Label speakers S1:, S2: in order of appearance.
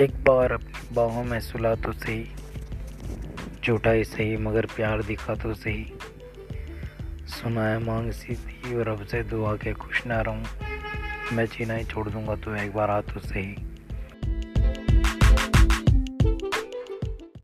S1: एक बार अपनी बाहों में सुला तो सही, झूठा ही सही, मगर प्यार दिखा तो सही। सुनाया मांग सी थी और अब से दुआ के खुश ना रहूँ। मैं जीना ही छोड़ दूँगा तो एक बार आ तो सही।